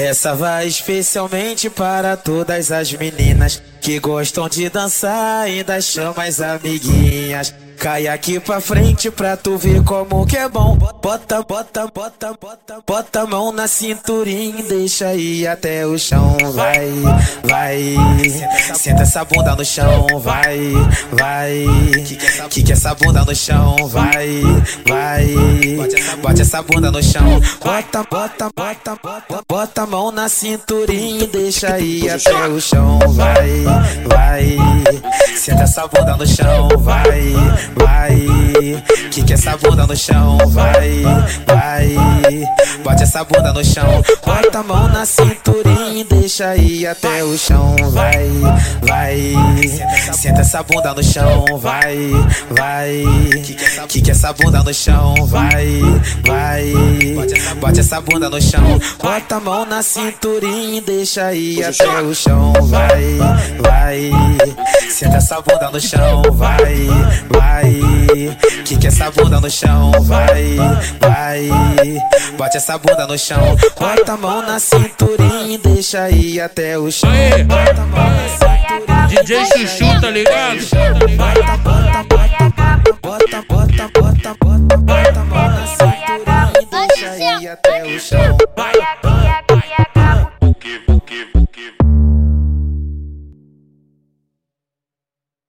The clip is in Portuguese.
Essa vai especialmente para todas as meninas que gostam de dançar, ainda chama as amiguinhas. Cai aqui pra frente pra tu ver como que é bom. Bota, bota, bota, bota, bota a mão na cinturinha, deixa ir até o chão. Vai, vai, senta essa bunda no chão. Vai, vai, que essa bunda no chão. Vai, vai, bote essa bunda no chão. Bota, bota, bota, bota, bota a mão na cinturinha, deixa ir até o chão. Vai, vai, senta essa bunda no chão. Vai vai. Que que essa bunda no chão, vai, vai. Bote essa bunda no chão, bota a mão na cinturinha e deixa ir até o chão, vai, vai. Senta essa bunda no chão, vai, vai. Que que essa bunda no chão, vai, vai. Bote essa bunda no chão, bota a mão na cinturinha e deixa ir até o chão, vai, vai. Senta essa bunda no chão, vai, vai. Que que essa bunda no chão, vai, vai. Bote essa bunda no chão, bota a mão na cinturinha e deixa ir até o chão. Bota a mão na cinturinha. DJ Chuchu, tá ligado? Bota, bota, bota, bota, bota, bota, bota, bota a mão na cinturinha e deixa ir até o chão.